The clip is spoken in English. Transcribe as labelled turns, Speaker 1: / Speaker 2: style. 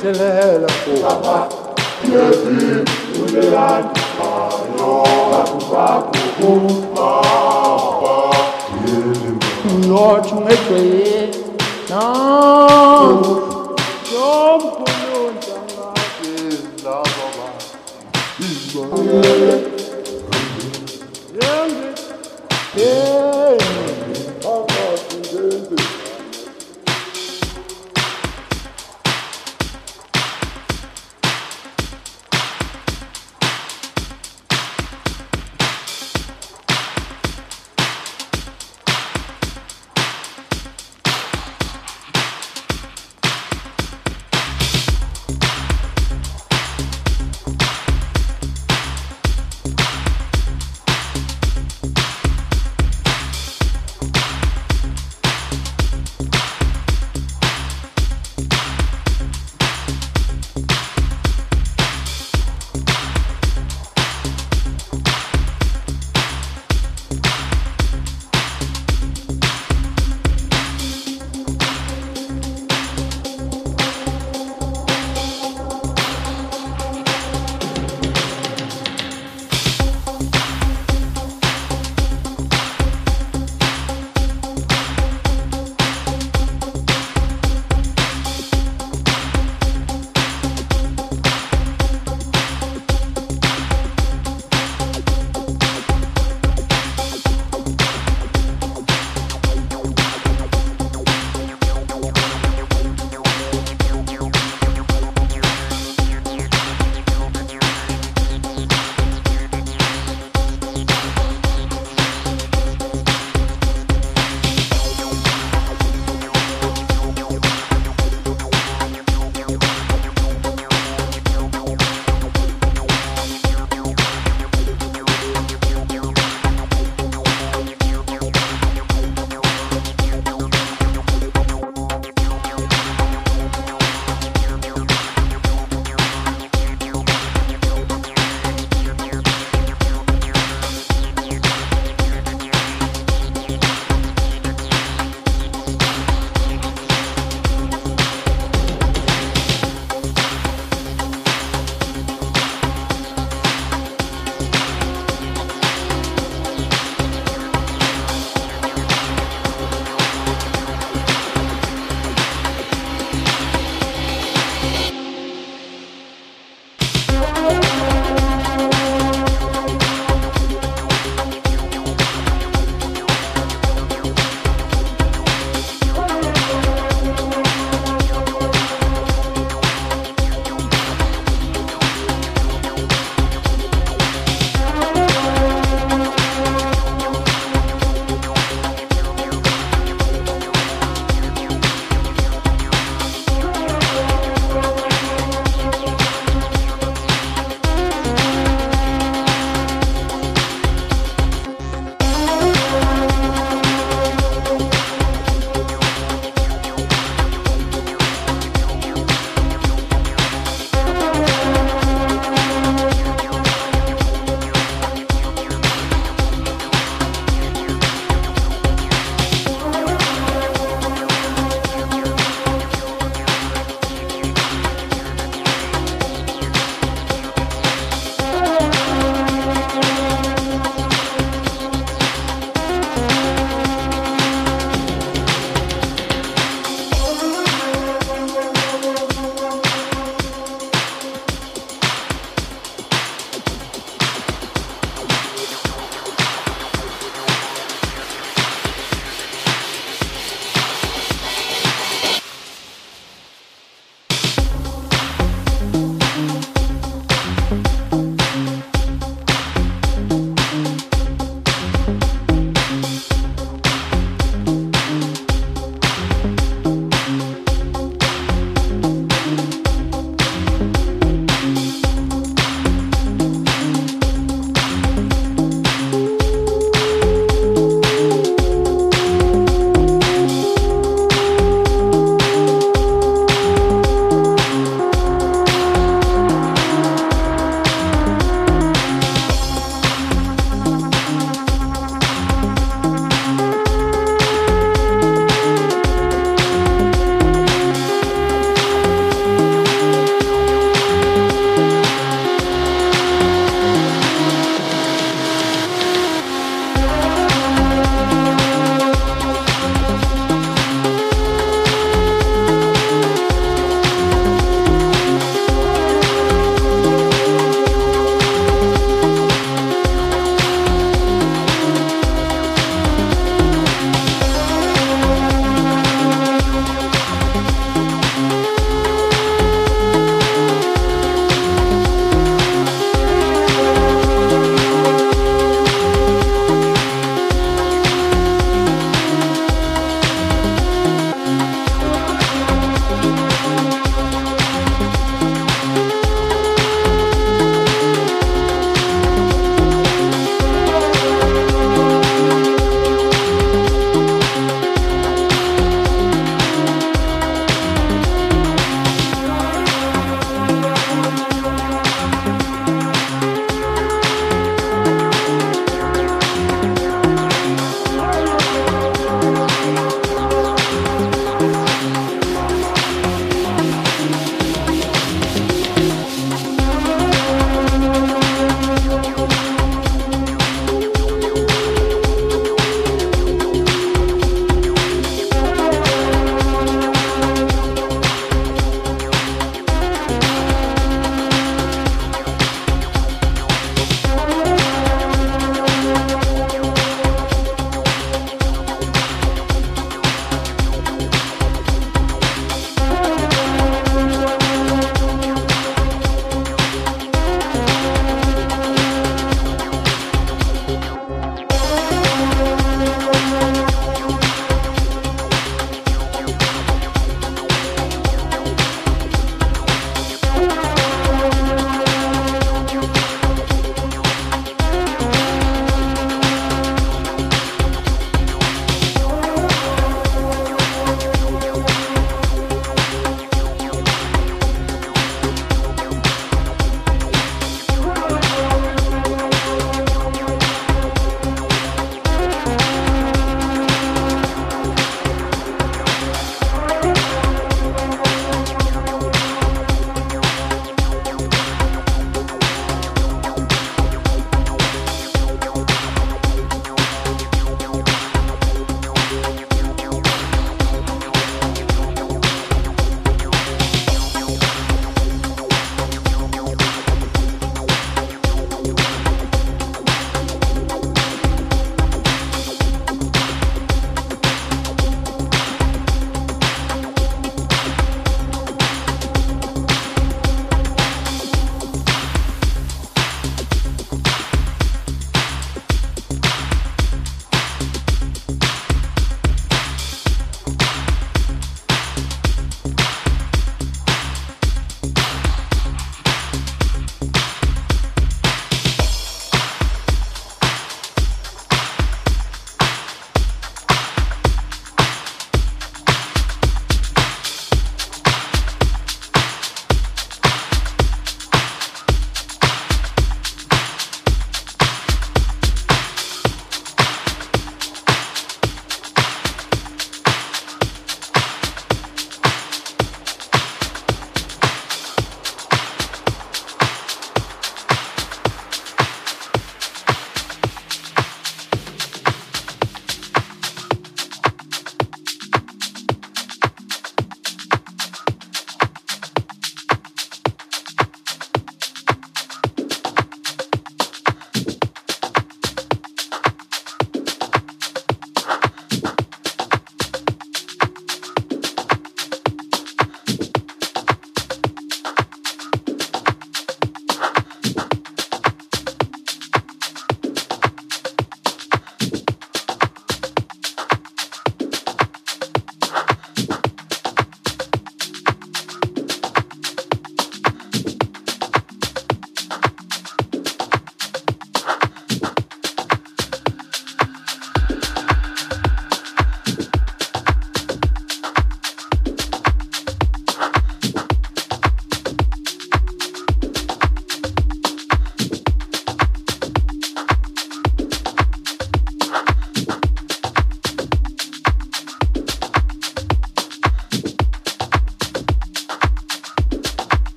Speaker 1: Telehela Papa, Yeti, Lord, you